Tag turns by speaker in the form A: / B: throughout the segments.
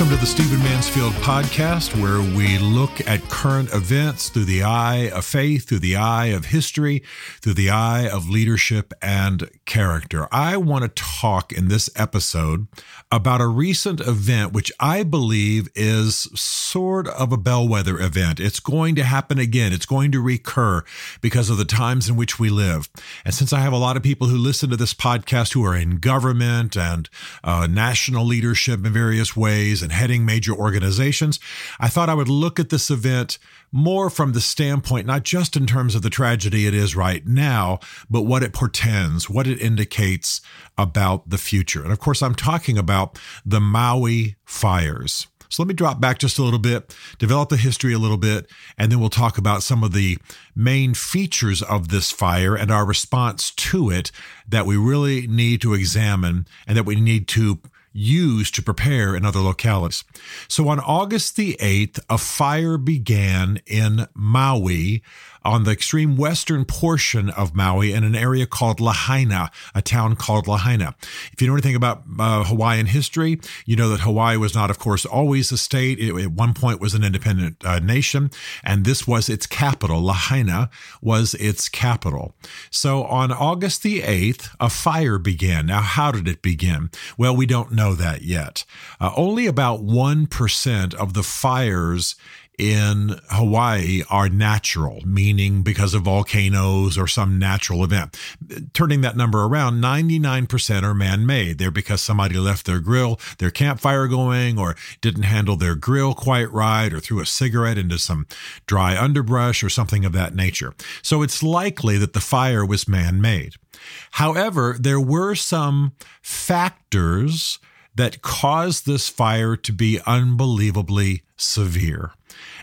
A: Welcome to the Stephen Mansfield podcast, where we look at current events through the eye of faith, through the eye of history, through the eye of leadership and character. I want to talk in this episode about a recent event, which I believe is sort of a bellwether event. It's going to happen again. It's going to recur because of the times in which we live. And since I have a lot of people who listen to this podcast who are in government and uh, national leadership in various ways, and heading major organizations, I thought I would look at this event more from the standpoint, not just in terms of the tragedy it is right now, but what it portends, what it indicates about the future. And of course, I'm talking about the Maui fires. So let me drop back just a little bit, develop the history a little bit, and then we'll talk about some of the main features of this fire and our response to it that we really need to examine and that we need to used to prepare in other localities. So on August the 8th, a fire began in Maui on the extreme western portion of Maui in an area called Lahaina, a town called Lahaina. If you know anything about uh, Hawaiian history, you know that Hawaii was not, of course, always a state. It, at one point was an independent uh, nation, and this was its capital. Lahaina was its capital. So on August the 8th, a fire began. Now, how did it begin? Well, we don't know that yet. Uh, only about 1% of the fires in Hawaii are natural, meaning because of volcanoes or some natural event. Turning that number around, 99% are man made. They're because somebody left their grill, their campfire going, or didn't handle their grill quite right, or threw a cigarette into some dry underbrush or something of that nature. So it's likely that the fire was man made. However, there were some factors that caused this fire to be unbelievably severe.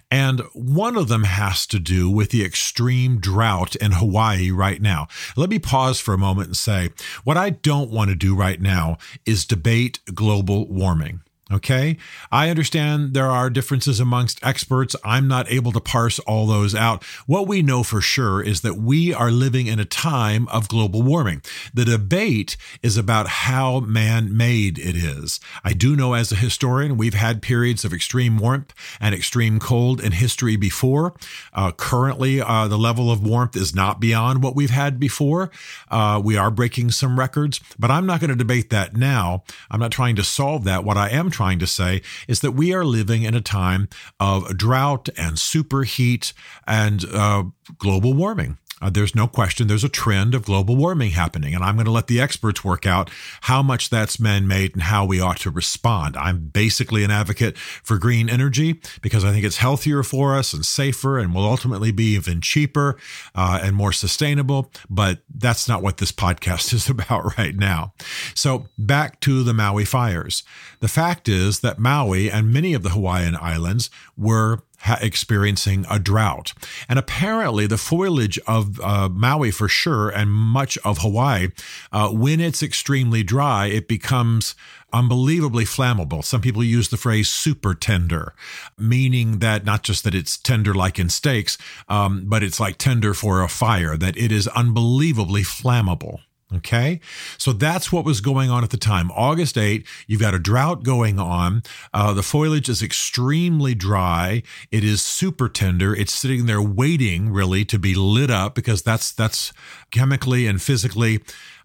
A: And one of them has to do with the extreme drought in Hawaii right now. Let me pause for a moment and say what I don't want to do right now is debate global warming. Okay. I understand there are differences amongst experts. I'm not able to parse all those out. What we know for sure is that we are living in a time of global warming. The debate is about how man made it is. I do know as a historian, we've had periods of extreme warmth and extreme cold in history before. Uh, currently, uh, the level of warmth is not beyond what we've had before. Uh, we are breaking some records, but I'm not going to debate that now. I'm not trying to solve that. What I am trying to say is that we are living in a time of drought and superheat and uh, global warming. Uh, there's no question there's a trend of global warming happening, and I'm going to let the experts work out how much that's man made and how we ought to respond. I'm basically an advocate for green energy because I think it's healthier for us and safer and will ultimately be even cheaper uh, and more sustainable. But that's not what this podcast is about right now. So back to the Maui fires. The fact is that Maui and many of the Hawaiian islands were experiencing a drought. And apparently, the foliage of uh, Maui, for sure, and much of Hawaii, uh, when it's extremely dry, it becomes unbelievably flammable. Some people use the phrase super tender, meaning that not just that it's tender like in steaks, um, but it's like tender for a fire, that it is unbelievably flammable. Okay. So that's what was going on at the time. August 8, you've got a drought going on. Uh, the foliage is extremely dry. It is super tender. It's sitting there waiting really to be lit up because that's, that's chemically and physically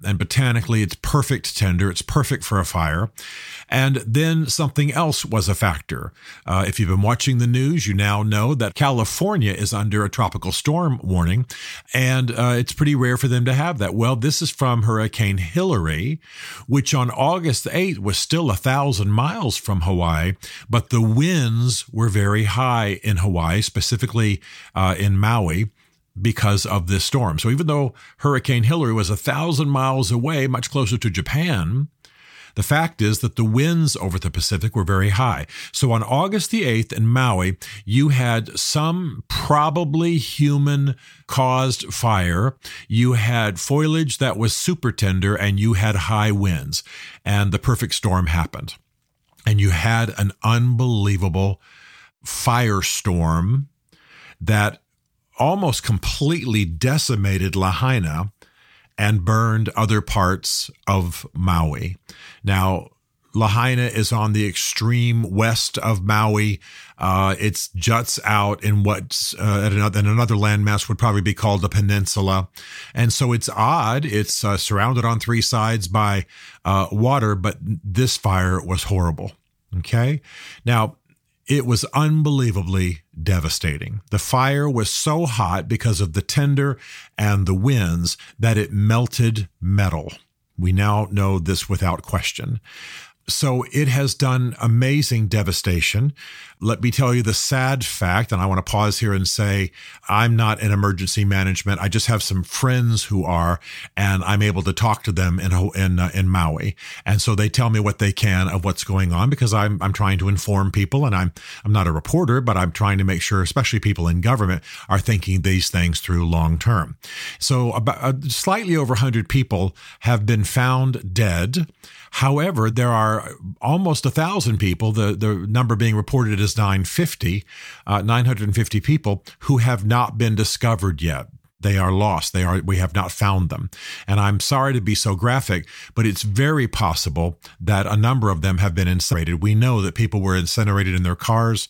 A: and botanically, it's perfect tender. It's perfect for a fire. And then something else was a factor. Uh, if you've been watching the news, you now know that California is under a tropical storm warning, and uh, it's pretty rare for them to have that. Well, this is from Hurricane Hilary, which on August 8th was still a thousand miles from Hawaii, but the winds were very high in Hawaii, specifically uh, in Maui because of this storm. So even though Hurricane Hilary was a thousand miles away, much closer to Japan, the fact is that the winds over the Pacific were very high. So on August the 8th in Maui, you had some probably human caused fire. You had foliage that was super tender and you had high winds and the perfect storm happened. and you had an unbelievable firestorm that almost completely decimated Lahaina and burned other parts of Maui. Now, Lahaina is on the extreme west of Maui. Uh, it juts out in what's uh, at another, another landmass would probably be called a peninsula, and so it's odd. It's uh, surrounded on three sides by uh, water, but this fire was horrible. Okay, now it was unbelievably devastating. The fire was so hot because of the tinder and the winds that it melted metal. We now know this without question. So it has done amazing devastation. Let me tell you the sad fact, and I want to pause here and say I'm not in emergency management. I just have some friends who are, and I'm able to talk to them in in uh, in Maui, and so they tell me what they can of what's going on because I'm I'm trying to inform people, and I'm I'm not a reporter, but I'm trying to make sure, especially people in government, are thinking these things through long term. So about uh, slightly over 100 people have been found dead. However, there are almost a thousand people, the, the number being reported is 950, uh, 950 people who have not been discovered yet. They are lost. They are, we have not found them. And I'm sorry to be so graphic, but it's very possible that a number of them have been incinerated. We know that people were incinerated in their cars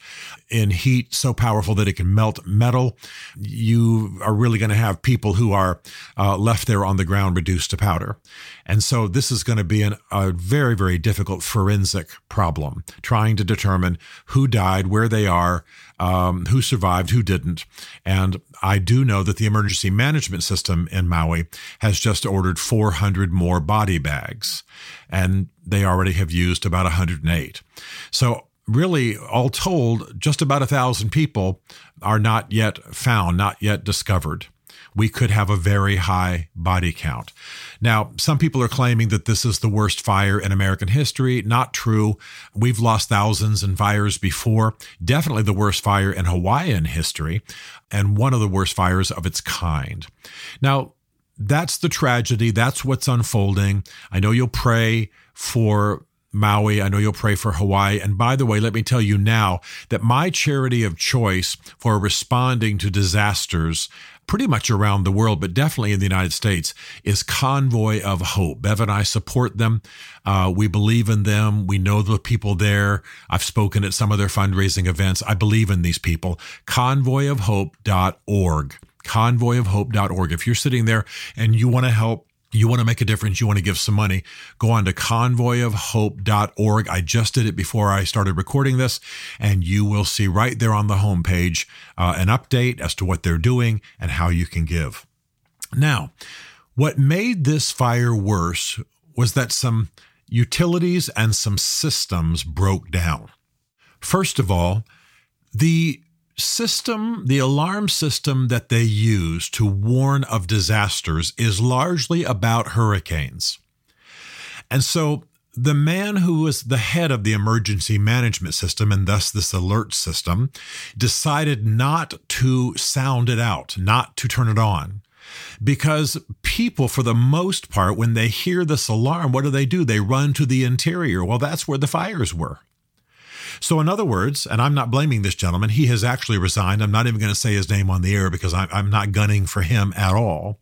A: in heat so powerful that it can melt metal. You are really going to have people who are uh, left there on the ground reduced to powder. And so this is going to be an, a very, very difficult forensic problem, trying to determine who died, where they are, um, who survived, who didn't. And I do know that the emergency management system in Maui has just ordered 400 more body bags, and they already have used about 108. So really, all told, just about a thousand people are not yet found, not yet discovered we could have a very high body count. Now, some people are claiming that this is the worst fire in American history. Not true. We've lost thousands in fires before. Definitely the worst fire in Hawaiian history, and one of the worst fires of its kind. Now, that's the tragedy. That's what's unfolding. I know you'll pray for Maui. I know you'll pray for Hawaii. And by the way, let me tell you now that my charity of choice for responding to disasters pretty much around the world, but definitely in the United States, is Convoy of Hope. Bev and I support them. Uh, we believe in them. We know the people there. I've spoken at some of their fundraising events. I believe in these people. Convoyofhope.org. Convoyofhope.org. If you're sitting there and you want to help you want to make a difference, you want to give some money, go on to convoyofhope.org. I just did it before I started recording this, and you will see right there on the homepage uh, an update as to what they're doing and how you can give. Now, what made this fire worse was that some utilities and some systems broke down. First of all, the system, the alarm system that they use to warn of disasters is largely about hurricanes. And so the man who was the head of the emergency management system and thus this alert system decided not to sound it out, not to turn it on. Because people, for the most part, when they hear this alarm, what do they do? They run to the interior. Well, that's where the fires were. So, in other words, and I'm not blaming this gentleman, he has actually resigned. I'm not even going to say his name on the air because I'm, not gunning for him at all.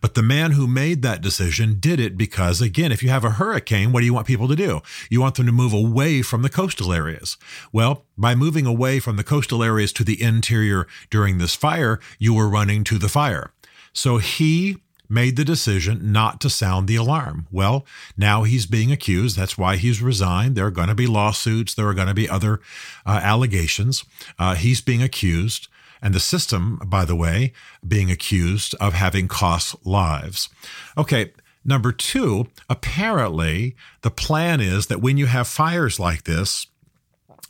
A: But the man who made that decision did it because, again, if you have a hurricane, what do you want people to do? You want them to move away from the coastal areas. Well, by moving away from the coastal areas to the interior during this fire, you were running to the fire. So he made the decision not to sound the alarm. Well, now he's being accused. That's why he's resigned. There are going to be lawsuits. There are going to be other uh, allegations. Uh, he's being accused. And the system, by the way, being accused of having cost lives. Okay. Number two, apparently the plan is that when you have fires like this,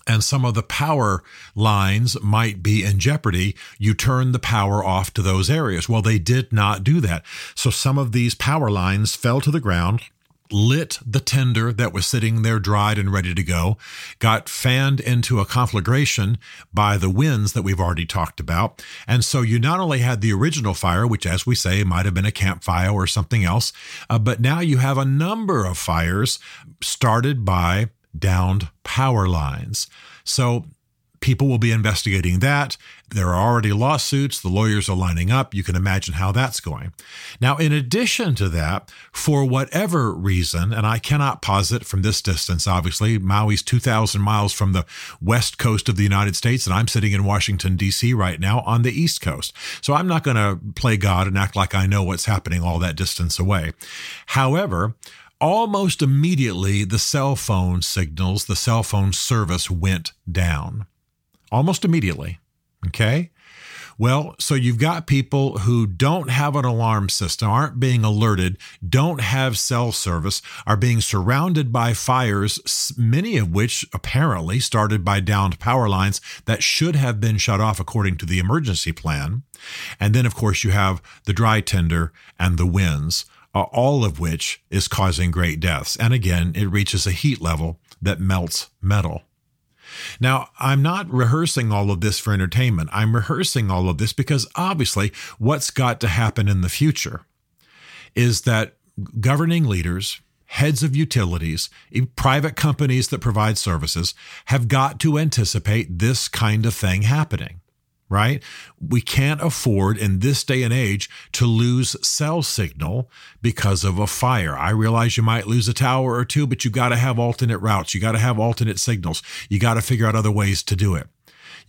A: and some of the power lines might be in jeopardy, you turn the power off to those areas. Well, they did not do that. So some of these power lines fell to the ground lit the tinder that was sitting there dried and ready to go, got fanned into a conflagration by the winds that we've already talked about. And so you not only had the original fire, which, as we say, might have been a campfire or something else, uh, but now you have a number of fires started by downed power lines. So people will be investigating that. There are already lawsuits. The lawyers are lining up. You can imagine how that's going. Now, in addition to that, for whatever reason, and I cannot posit from this distance, obviously, Maui's 2,000 miles from the west coast of the United States, and I'm sitting in Washington, D.C. right now on the east coast. So I'm not going to play God and act like I know what's happening all that distance away. However, almost immediately the cell phone signals, the cell phone service went down almost immediately. Okay. Well, so you've got people who don't have an alarm system, aren't being alerted, don't have cell service, are being surrounded by fires, many of which apparently started by downed power lines that should have been shut off according to the emergency plan. And then, of course, you have the dry tinder and the winds, Uh, all of which is causing great deaths. And again, it reaches a heat level that melts metal. Now, I'm not rehearsing all of this for entertainment. I'm rehearsing all of this because obviously what's got to happen in the future is that governing leaders, heads of utilities, private companies that provide services have got to anticipate this kind of thing happening right? We can't afford in this day and age to lose cell signal because of a fire. I realize you might lose a tower or two, but you got to have alternate routes. You got to have alternate signals. You got to figure out other ways to do it.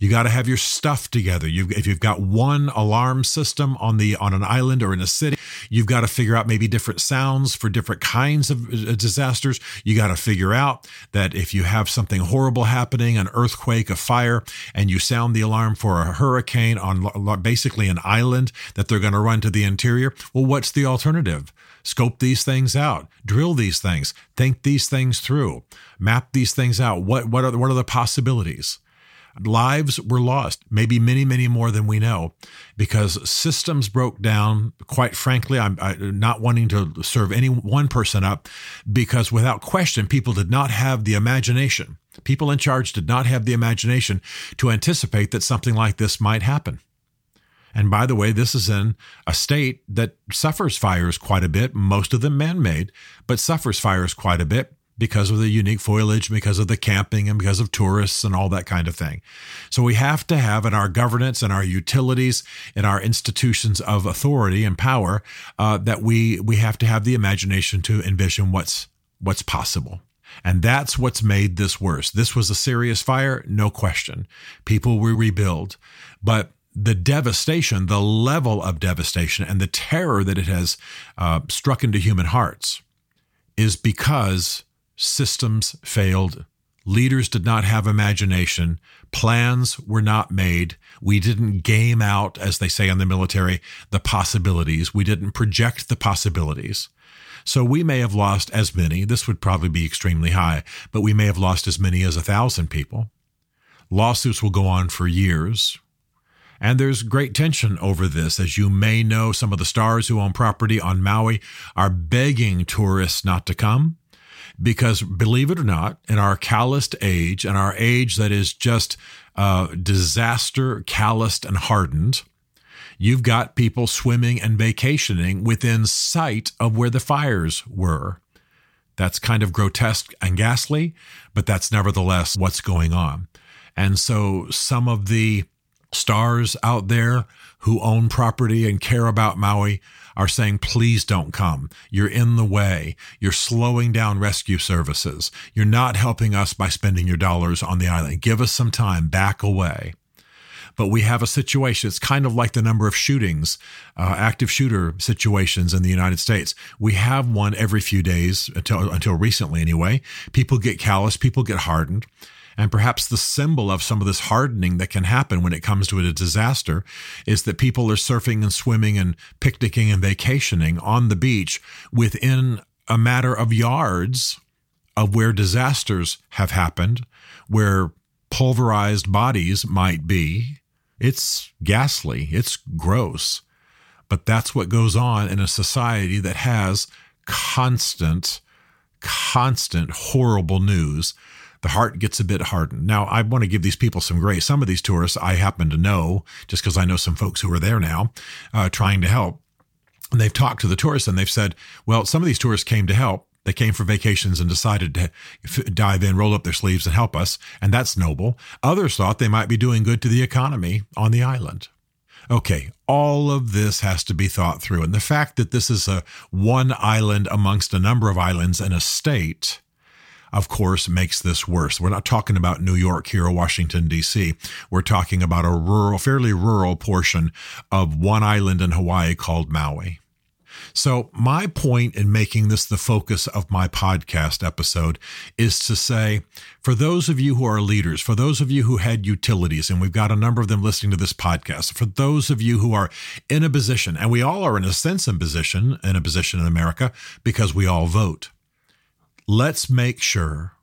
A: You got to have your stuff together. You've, if you've got one alarm system on the on an island or in a city, you've got to figure out maybe different sounds for different kinds of uh, disasters. You got to figure out that if you have something horrible happening, an earthquake, a fire, and you sound the alarm for a hurricane on basically an island that they're going to run to the interior, well, what's the alternative? Scope these things out, drill these things, think these things through, map these things out. What what are what are the possibilities? Lives were lost, maybe many, many more than we know, because systems broke down. Quite frankly, I'm, I'm not wanting to serve any one person up, because without question, people did not have the imagination. People in charge did not have the imagination to anticipate that something like this might happen. And by the way, this is in a state that suffers fires quite a bit, most of them man made, but suffers fires quite a bit because of the unique foliage, because of the camping, and because of tourists and all that kind of thing. So we have to have in our governance and our utilities and our institutions of authority and power uh, that we we have to have the imagination to envision what's what's possible. And that's what's made this worse. This was a serious fire, no question. People will rebuild, but the devastation, the level of devastation, and the terror that it has uh, struck into human hearts is because systems failed. Leaders did not have imagination. Plans were not made. We didn't game out, as they say in the military, the possibilities. We didn't project the possibilities. So we may have lost as many, this would probably be extremely high, but we may have lost as many as a thousand people. Lawsuits will go on for years. And there's great tension over this. As you may know, some of the stars who own property on Maui are begging tourists not to come because believe it or not, in our calloused age, in our age that is just uh, disaster calloused and hardened, you've got people swimming and vacationing within sight of where the fires were. That's kind of grotesque and ghastly, but that's nevertheless what's going on. And so some of the stars out there who own property and care about Maui are saying, please don't come. You're in the way. You're slowing down rescue services. You're not helping us by spending your dollars on the island. Give us some time. Back away. But we have a situation. It's kind of like the number of shootings, uh, active shooter situations in the United States. We have one every few days until until recently, anyway. People get callous. People get hardened. And perhaps the symbol of some of this hardening that can happen when it comes to a disaster is that people are surfing and swimming and picnicking and vacationing on the beach within a matter of yards of where disasters have happened, where pulverized bodies might be. It's ghastly, it's gross. But that's what goes on in a society that has constant, constant horrible news the heart gets a bit hardened. Now, I want to give these people some grace. Some of these tourists I happen to know just because I know some folks who are there now uh, trying to help. And they've talked to the tourists and they've said, well, some of these tourists came to help, They came for vacations and decided to dive in, roll up their sleeves, and help us, and that's noble. Others thought they might be doing good to the economy on the island. Okay, all of this has to be thought through. And the fact that this is a one island amongst a number of islands in a state, of course, makes this worse. We're not talking about New York here or Washington, D.C. We're talking about a rural, fairly rural portion of one island in Hawaii called Maui. So, my point in making this the focus of my podcast episode is to say, for those of you who are leaders, for those of you who had utilities, and we've got a number of them listening to this podcast, for those of you who are in a position, and we all are in a sense in position, in a position in America because we all vote. Let's make sure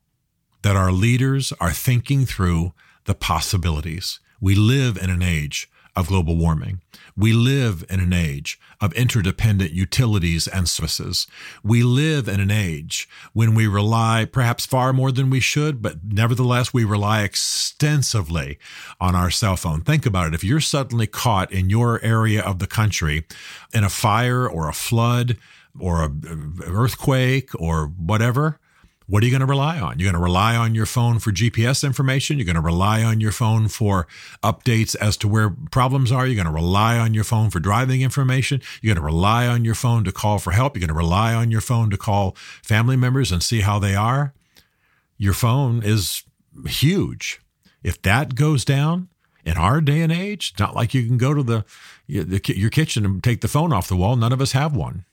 A: that our leaders are thinking through the possibilities. We live in an age of global warming. We live in an age of interdependent utilities and services. We live in an age when we rely perhaps far more than we should, but nevertheless, we rely extensively on our cell phone. Think about it. If you're suddenly caught in your area of the country in a fire or a flood or an earthquake or whatever, what are you going to rely on? You're going to rely on your phone for GPS information. You're going to rely on your phone for updates as to where problems are. You're going to rely on your phone for driving information. You're going to rely on your phone to call for help. You're going to rely on your phone to call family members and see how they are. Your phone is huge. If that goes down in our day and age, it's not like you can go to the your kitchen and take the phone off the wall. None of us have one.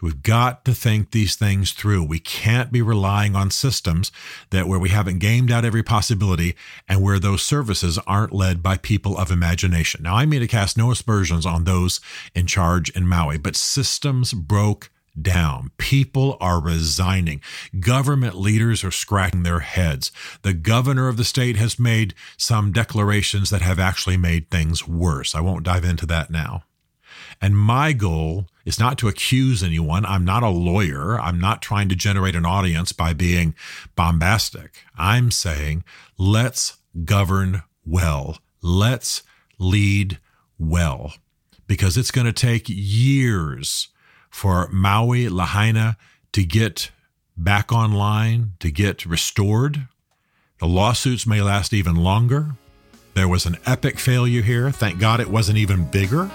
A: We've got to think these things through. We can't be relying on systems that where we haven't gamed out every possibility and where those services aren't led by people of imagination. Now, I mean to cast no aspersions on those in charge in Maui, but systems broke down. People are resigning. Government leaders are scratching their heads. The governor of the state has made some declarations that have actually made things worse. I won't dive into that now. And my goal is not to accuse anyone. I'm not a lawyer. I'm not trying to generate an audience by being bombastic. I'm saying let's govern well. Let's lead well because it's going to take years for Maui Lahaina to get back online, to get restored. The lawsuits may last even longer. There was an epic failure here. Thank God it wasn't even bigger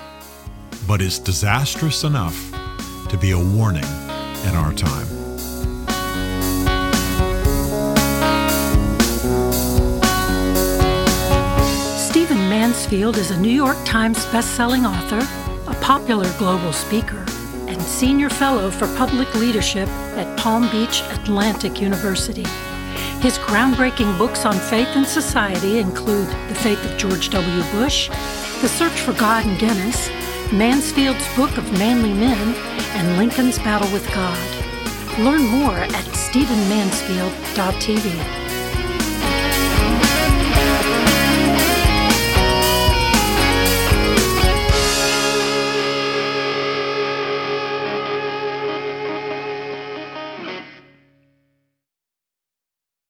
A: but is disastrous enough to be a warning in our time.
B: Stephen Mansfield is a New York Times bestselling author, a popular global speaker, and senior fellow for public leadership at Palm Beach Atlantic University. His groundbreaking books on faith and society include The Faith of George W. Bush, The Search for God and Guinness, Mansfield's Book of Manly Men, and Lincoln's Battle with God. Learn more at stephenmansfield.tv.